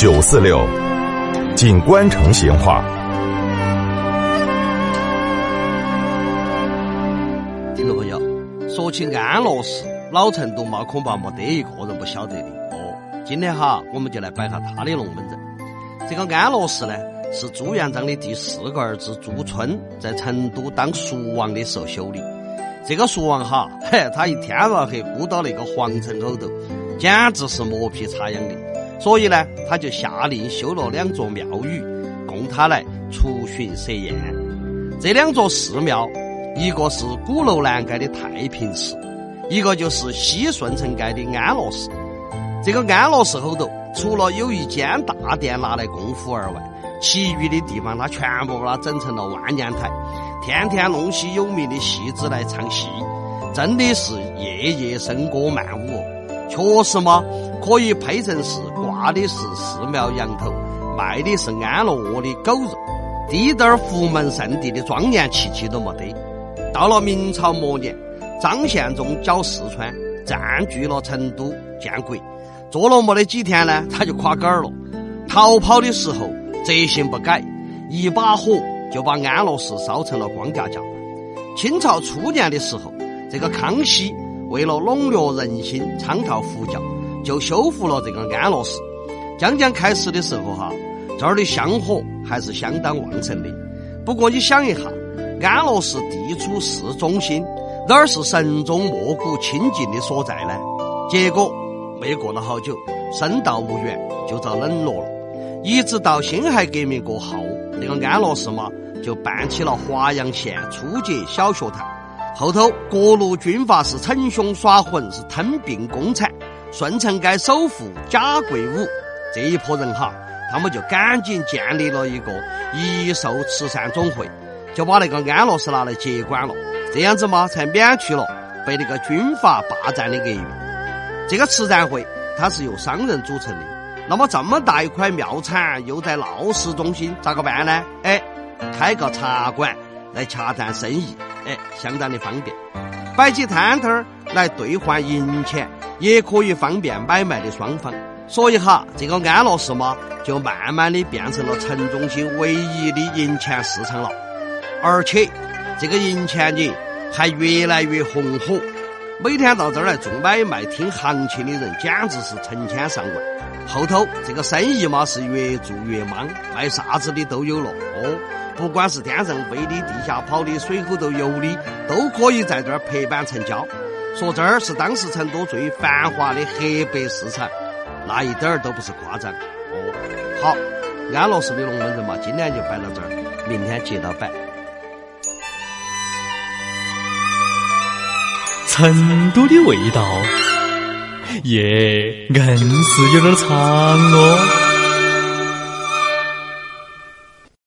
九四六，锦官城闲话。听众朋友，说起安乐寺，老成都嘛恐怕没得一个人不晓得的哦。今天哈，我们就来摆下他的龙门阵。这个安乐寺呢，是朱元璋的第四个儿子朱春在成都当蜀王的时候修的。这个蜀王哈，嘿，他一天到黑孤到那个皇城后头，简直是磨皮擦痒的。所以呢，他就下令修了两座庙宇，供他来出巡设宴。这两座寺庙。一个是鼓楼南街的太平寺，一个就是西顺城街的安乐寺。这个安乐寺后头，除了有一间大殿拿来供佛而外，其余的地方他全部把它整成了万年台，天天弄些有名的戏子来唱戏，真的是夜夜笙歌曼舞。确实嘛，可以配成是挂的是寺庙羊头，卖的是安乐窝的狗肉，滴点儿福门圣地的庄严气息都没得。到了明朝末年，张献忠剿四川，占据了成都建国，做了没得几天呢，他就垮杆了。逃跑的时候，贼性不改，一把火就把安乐寺烧成了光架架。清朝初年的时候，这个康熙为了笼络人心，倡导佛教，就修复了这个安乐寺。将将开始的时候哈，这儿的香火还是相当旺盛的。不过你想一下。安乐寺地处市中心，哪儿是神宗莫古清净的所在呢？结果没过了好久，深道无缘，就遭冷落了。一直到辛亥革命过后，这个安乐寺嘛，就办起了华阳县初级小学堂。后头各路军阀是逞凶耍混，是吞并公产。顺城街首富贾贵武这一拨人哈，他们就赶紧建立了一个益寿慈善总会。就把那个安乐寺拿来接管了，这样子嘛，才免去了被那个军阀霸占的厄运。这个慈善会它是由商人组成的，那么这么大一块庙产又在闹市中心，咋个办呢？哎，开个茶馆来洽谈生意，哎，相当的方便。摆起摊摊儿来兑换银钱，也可以方便买卖的双方。所以哈，这个安乐寺嘛，就慢慢的变成了城中心唯一的银钱市场了。而且这个银钱呢还越来越红火，每天到这儿来做买卖、听行情的人简直是成千上万。后头这个生意嘛是越做越忙，卖啥子的都有了哦。不管是天上飞的、地下跑的、水后头游的，都可以在这儿拍板成交。说这儿是当时成都最繁华的黑白市场，那一点儿都不是夸张哦。好，安乐市的龙门阵嘛，今天就摆到这儿，明天接着摆。成都的味道，耶，硬是有点长哦。